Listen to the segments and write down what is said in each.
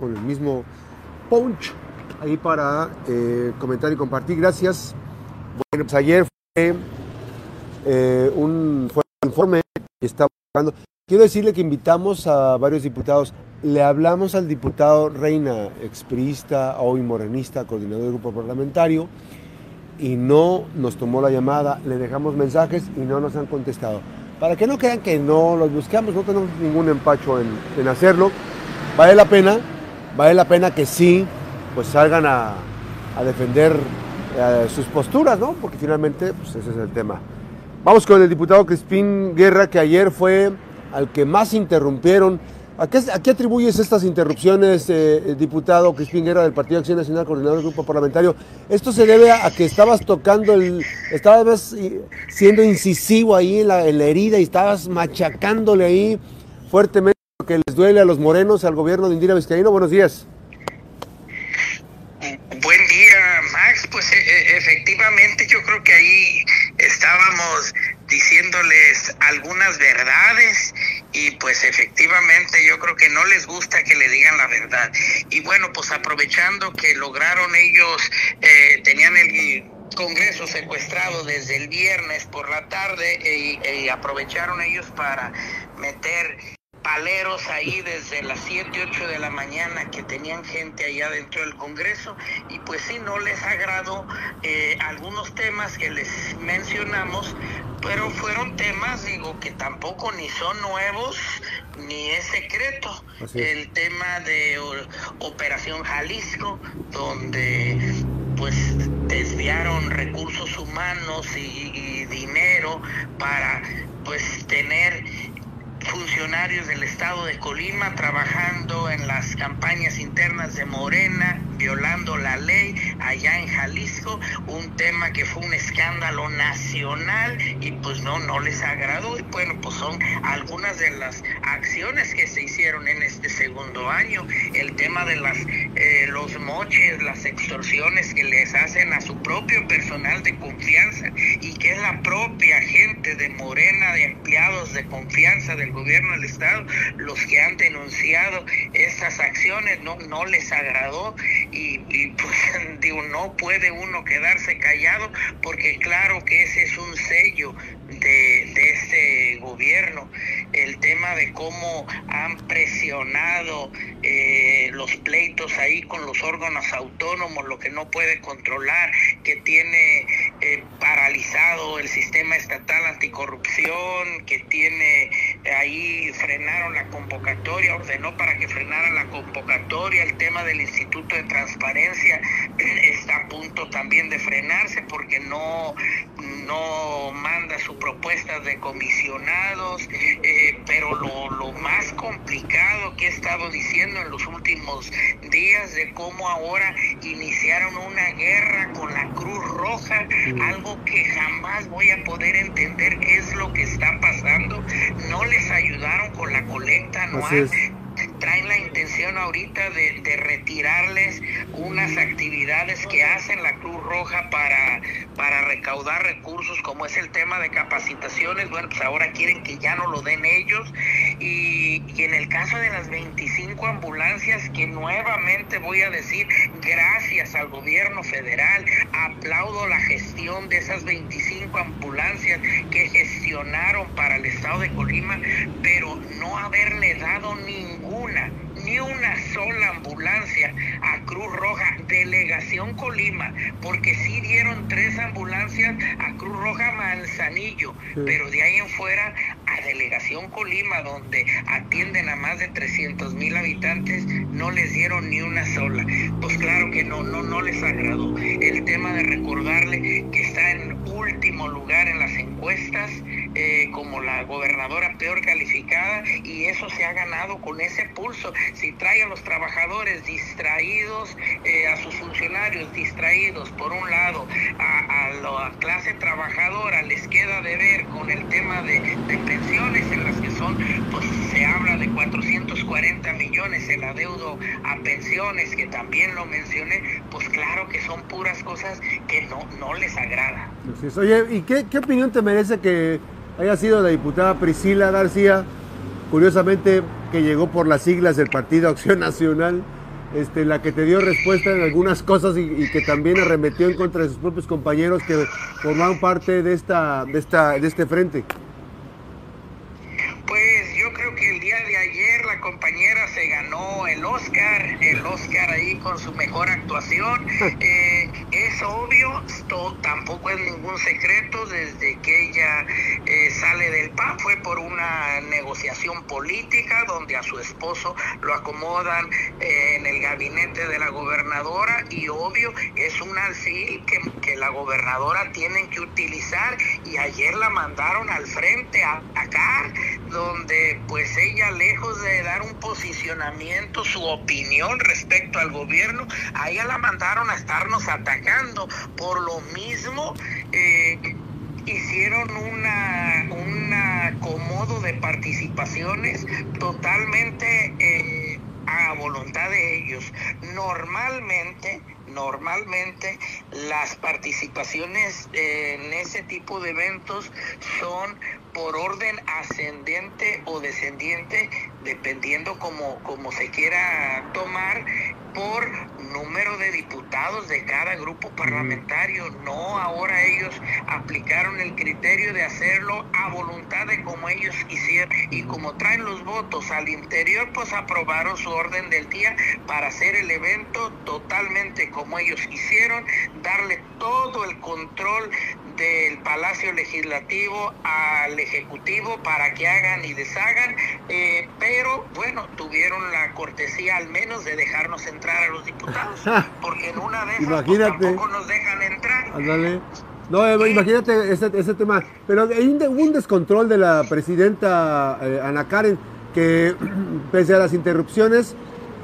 con el mismo punch ahí para eh, comentar y compartir. Gracias. Bueno, pues ayer fue eh, un, fue un informe que estaba Quiero decirle que invitamos a varios diputados. Le hablamos al diputado Reina, expriista, hoy morenista, coordinador del grupo parlamentario, y no nos tomó la llamada. Le dejamos mensajes y no nos han contestado. Para que no crean que no los buscamos, no tenemos ningún empacho en, en hacerlo. Vale la pena, vale la pena que sí, pues salgan a, defender eh, sus posturas, ¿no? Porque finalmente, pues ese es el tema. Vamos con el diputado Crispín Guerra, que ayer fue al que más interrumpieron. ¿A qué, a qué atribuyes estas interrupciones, eh, diputado Crispín Guerra del Partido Acción Nacional, coordinador del grupo parlamentario? ¿Esto se debe a, que estabas tocando, el, estabas siendo incisivo ahí en la, en la herida y estabas machacándole ahí fuertemente que les duele a los morenos, al gobierno de Indira Vizcaíno? Buenos días. Buen día, Max. Pues e efectivamente yo creo que ahí estábamos diciéndoles algunas verdades y pues efectivamente yo creo que no les gusta que le digan la verdad. Y bueno, pues aprovechando que lograron ellos, eh, tenían el Congreso secuestrado desde el viernes por la tarde y, y aprovecharon ellos para meter paleros ahí desde las 7, 8 de la mañana que tenían gente allá dentro del Congreso y pues sí, no les agradó eh, algunos temas que les mencionamos, pero fueron temas, digo, que tampoco ni son nuevos ni es secreto. El tema de Operación Jalisco, donde pues desviaron recursos humanos y, y dinero para pues tener funcionarios del estado de Colima trabajando en las campañas internas de Morena, violando la ley allá en Jalisco, un tema que fue un escándalo nacional y pues no, no les agradó. Y bueno, pues son algunas de las acciones que se hicieron en este segundo año. El tema de las eh, los moches, las extorsiones que les hacen a su propio personal de confianza y que es la propia gente de Morena, de empleados de confianza del gobierno del estado, los que han denunciado estas acciones, no, no les agradó y, pues digo, no puede uno quedarse callado porque claro que ese es un sello de, de este gobierno, el tema de cómo han presionado eh, los pleitos ahí con los órganos autónomos, lo que no puede controlar, que tiene eh, paralizado el sistema estatal anticorrupción, que tiene ahí frenaron la convocatoria, ordenó para que frenara la convocatoria, el tema del Instituto de Transparencia está a punto también de frenarse porque no, no su propuesta de comisionados, eh, pero lo, lo más complicado que he estado diciendo en los últimos días de cómo ahora iniciaron una guerra con la Cruz Roja, mm. algo que jamás voy a poder entender qué es lo que está pasando. No les ayudaron con la colecta anual ahorita de, de, retirarles unas actividades que hacen la Cruz Roja para, para recaudar recursos, como es el tema de capacitaciones. Bueno, pues ahora quieren que ya no lo den ellos. Y, y en el caso de las 25 ambulancias, que nuevamente voy a decir, gracias al gobierno federal, aplaudo la gestión de esas 25 ambulancias que gestionaron para el estado de Colima, pero no haberle dado ninguna ni una sola ambulancia a Cruz Roja, delegación Colima, porque sí dieron tres ambulancias a Cruz Roja Manzanillo, sí. pero de ahí en fuera a delegación Colima, donde atienden a más de 300 mil habitantes, no les dieron ni una sola. Pues claro que no, no, no les agradó. El tema de recordarle que está en último lugar en las encuestas eh, como la gobernadora peor calificada y eso se ha ganado con ese pulso. Si trae a los trabajadores distraídos, eh, a sus funcionarios distraídos, por un lado, a, la clase trabajadora les queda de ver con el tema de, de pensiones en las que son, pues se habla de 440 millones el adeudo a pensiones, que también lo mencioné, pues claro que son puras cosas que no, no les agrada. Oye, ¿y qué, qué opinión te merece que haya sido la diputada Priscila García, curiosamente que llegó por las siglas del Partido Acción Nacional, este, la que te dio respuesta en algunas cosas y, que también arremetió en contra de sus propios compañeros que formaban parte de, esta, de, esta, de este frente. El Oscar, el Oscar ahí con su mejor actuación. Eh, es obvio, esto tampoco es ningún secreto, desde que ella eh, sale del PAN fue por una negociación política donde a su esposo lo acomodan eh, en el gabinete de la gobernadora y obvio es un alfil que, que la gobernadora tienen que utilizar y ayer la mandaron al frente a acá donde pues ella lejos de dar un posicionamiento, su opinión respecto al gobierno, a ella la mandaron a estarnos atacando. Por lo mismo, eh, hicieron una, un acomodo de participaciones totalmente eh, a voluntad de ellos. Normalmente normalmente las participaciones en ese tipo de eventos son por orden ascendente o descendiente, dependiendo como, como se quiera tomar, por número de diputados de cada grupo parlamentario. No, ahora ellos aplicaron el criterio de hacerlo a voluntad de como ellos quisieran. Y como traen los votos al interior, pues aprobaron su orden del día para hacer el evento totalmente como ellos quisieron, darle todo el control del Palacio Legislativo al Ejecutivo para que hagan y deshagan, eh, pero bueno, tuvieron la cortesía al menos de dejarnos entrar a los diputados, porque en una de esas pues, tampoco nos dejan entrar. No, eh, imagínate ese, ese, tema. Pero hay un, hubo un descontrol de la presidenta eh, Ana Karen que, pese a las interrupciones,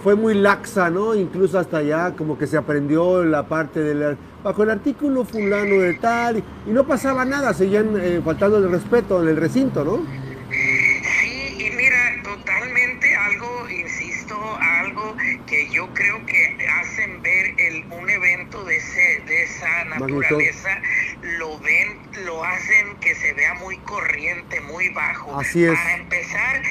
fue muy laxa, ¿no? Incluso hasta allá como que se aprendió la parte del bajo el artículo fulano de tal y, no pasaba nada, seguían eh, faltando el respeto en el recinto, ¿no? Sí, y mira, totalmente algo, insisto, algo que yo creo que hacen ver el, un evento de, ese, de esa naturaleza, lo ven, lo hacen que se vea muy corriente, muy bajo. Así es. Para empezar,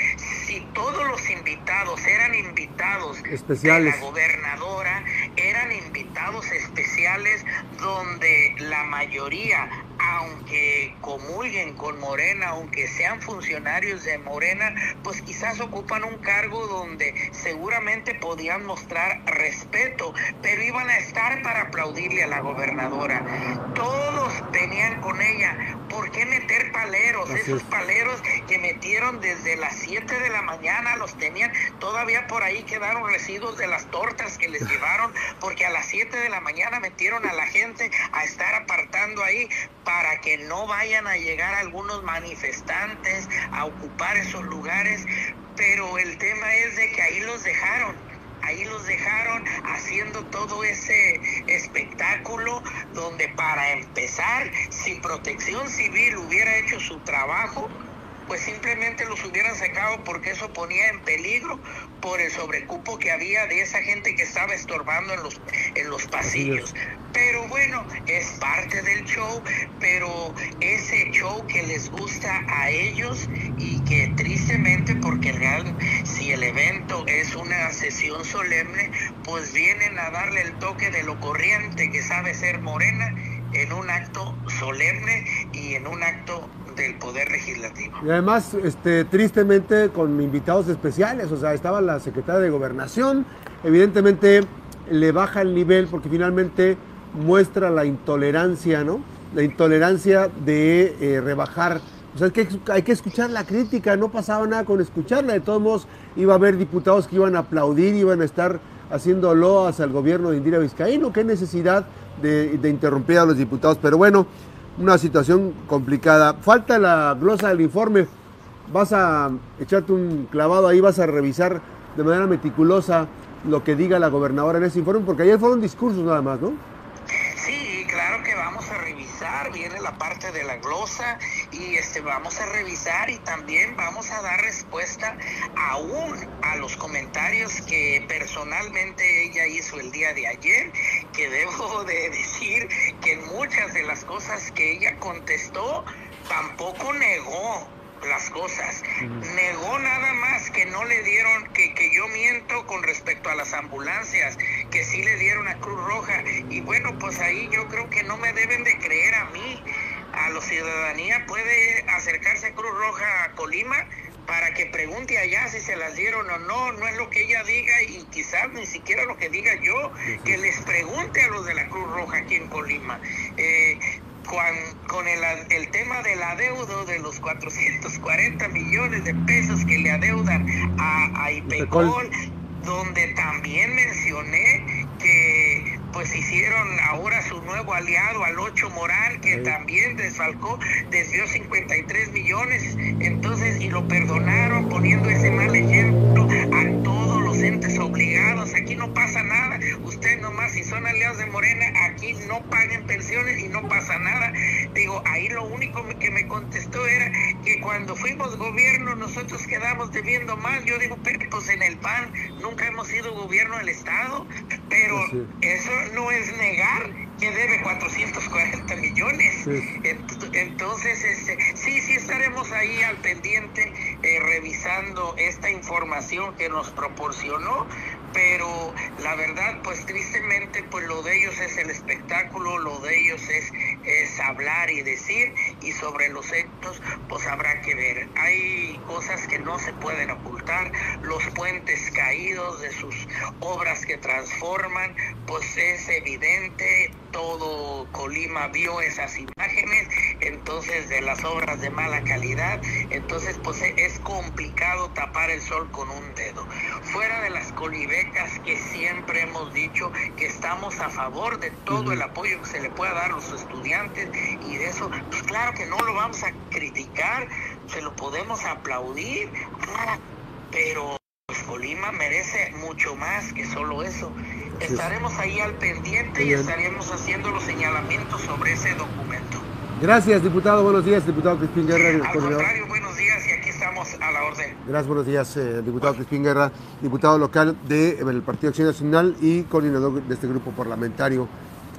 todos los invitados eran invitados especiales. de la gobernadora, eran invitados especiales donde la mayoría, aunque comulguen con Morena, aunque sean funcionarios de Morena, pues quizás ocupan un cargo donde seguramente podían mostrar respeto, pero iban a estar para aplaudirle a la gobernadora. Todos venían con ella. ¿Por qué meter paleros? Esos paleros que metieron desde las 7 de la mañana los tenían, todavía por ahí quedaron residuos de las tortas que les llevaron, porque a las 7 de la mañana metieron a la gente a estar apartando ahí para que no vayan a llegar algunos manifestantes a ocupar esos lugares, pero el tema es de que ahí los dejaron ahí los dejaron haciendo todo ese espectáculo donde para empezar, si protección civil hubiera hecho su trabajo, pues simplemente los hubieran sacado porque eso ponía en peligro por el sobrecupo que había de esa gente que estaba estorbando en los, en los pasillos. Pero bueno, es del show, pero ese show que les gusta a ellos y que tristemente, porque real, si el evento es una sesión solemne, pues vienen a darle el toque de lo corriente que sabe ser morena en un acto solemne y en un acto del Poder Legislativo. Y además, este, tristemente, con invitados especiales, o sea, estaba la secretaria de Gobernación, evidentemente le baja el nivel porque finalmente muestra la intolerancia, ¿no? La intolerancia de eh, rebajar. O sea, es que hay que escuchar la crítica, no pasaba nada con escucharla. De todos modos, iba a haber diputados que iban a aplaudir, iban a estar haciendo loas al gobierno de Indira Vizcaíno. Qué necesidad de, de interrumpir a los diputados. Pero bueno, una situación complicada. Falta la glosa del informe. Vas a echarte un clavado ahí, vas a revisar de manera meticulosa lo que diga la gobernadora en ese informe, porque ayer fueron discursos nada más, ¿no? Sí, claro que vamos revisar, viene la parte de la glosa y este vamos a revisar y también vamos a dar respuesta aún a los comentarios que personalmente ella hizo el día de ayer, que debo de decir que muchas de las cosas que ella contestó tampoco negó las cosas. Negó nada más que no le dieron, que, que yo miento con respecto a las ambulancias, que sí le dieron a Cruz Roja. Y bueno, pues ahí yo creo que no me deben de creer a mí. A la ciudadanía puede acercarse a Cruz Roja a Colima para que pregunte allá si se las dieron o no, no es lo que ella diga y quizás ni siquiera lo que diga yo, que les pregunte a los de la Cruz Roja aquí en Colima. Eh, con, el, el, tema del adeudo de los 440 millones de pesos que le adeudan a, a IPECOL, donde también mencioné que pues hicieron ahora su nuevo aliado al Ocho Moral, que también desfalcó, desvió 53 millones, entonces, y lo perdonaron poniendo ese mal ejemplo a todos los entes obligados, aquí no pasa nada, son aliados de Morena, aquí no paguen pensiones y no pasa nada. Digo, ahí lo único que me contestó era que cuando fuimos gobierno nosotros quedamos debiendo más, yo digo, pero pues en el PAN nunca hemos sido gobierno del Estado, pero eso no es negar que debe 440 millones. Entonces, este, sí, sí estaremos ahí al pendiente eh, revisando esta información que nos proporcionó, pero la verdad, pues tristemente, pues lo de ellos es el espectáculo, lo de ellos es, es hablar y decir, y sobre los hechos, pues habrá que ver. Hay cosas que no se pueden ocultar, los puentes caídos de sus obras que transforman, pues es evidente, todo Colima vio esas imágenes, entonces de las obras de mala calidad, entonces pues es complicado tapar el sol con un dedo. Fuera de las colibecas que siempre hemos dicho que estamos a favor de todo el apoyo que se le pueda dar a los estudiantes y de eso, pues claro que no lo vamos a criticar, se lo podemos aplaudir, pero pues, Colima merece mucho más que solo eso. Estaremos ahí al pendiente y estaremos haciendo los señalamientos sobre ese documento. Gracias, diputado. Buenos días, diputado Crispín Guerra. Al contrario, buenos días y aquí estamos a la orden. Gracias, buenos días, eh, diputado Crispín Guerra, diputado local del Partido Acción Nacional y coordinador de este grupo parlamentario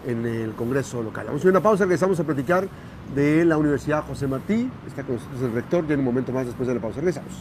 en el Congreso local. Vamos a hacer una pausa, regresamos a platicar de la Universidad José Martí. Está con nosotros el rector, ya en un momento más después de la pausa. Regresamos.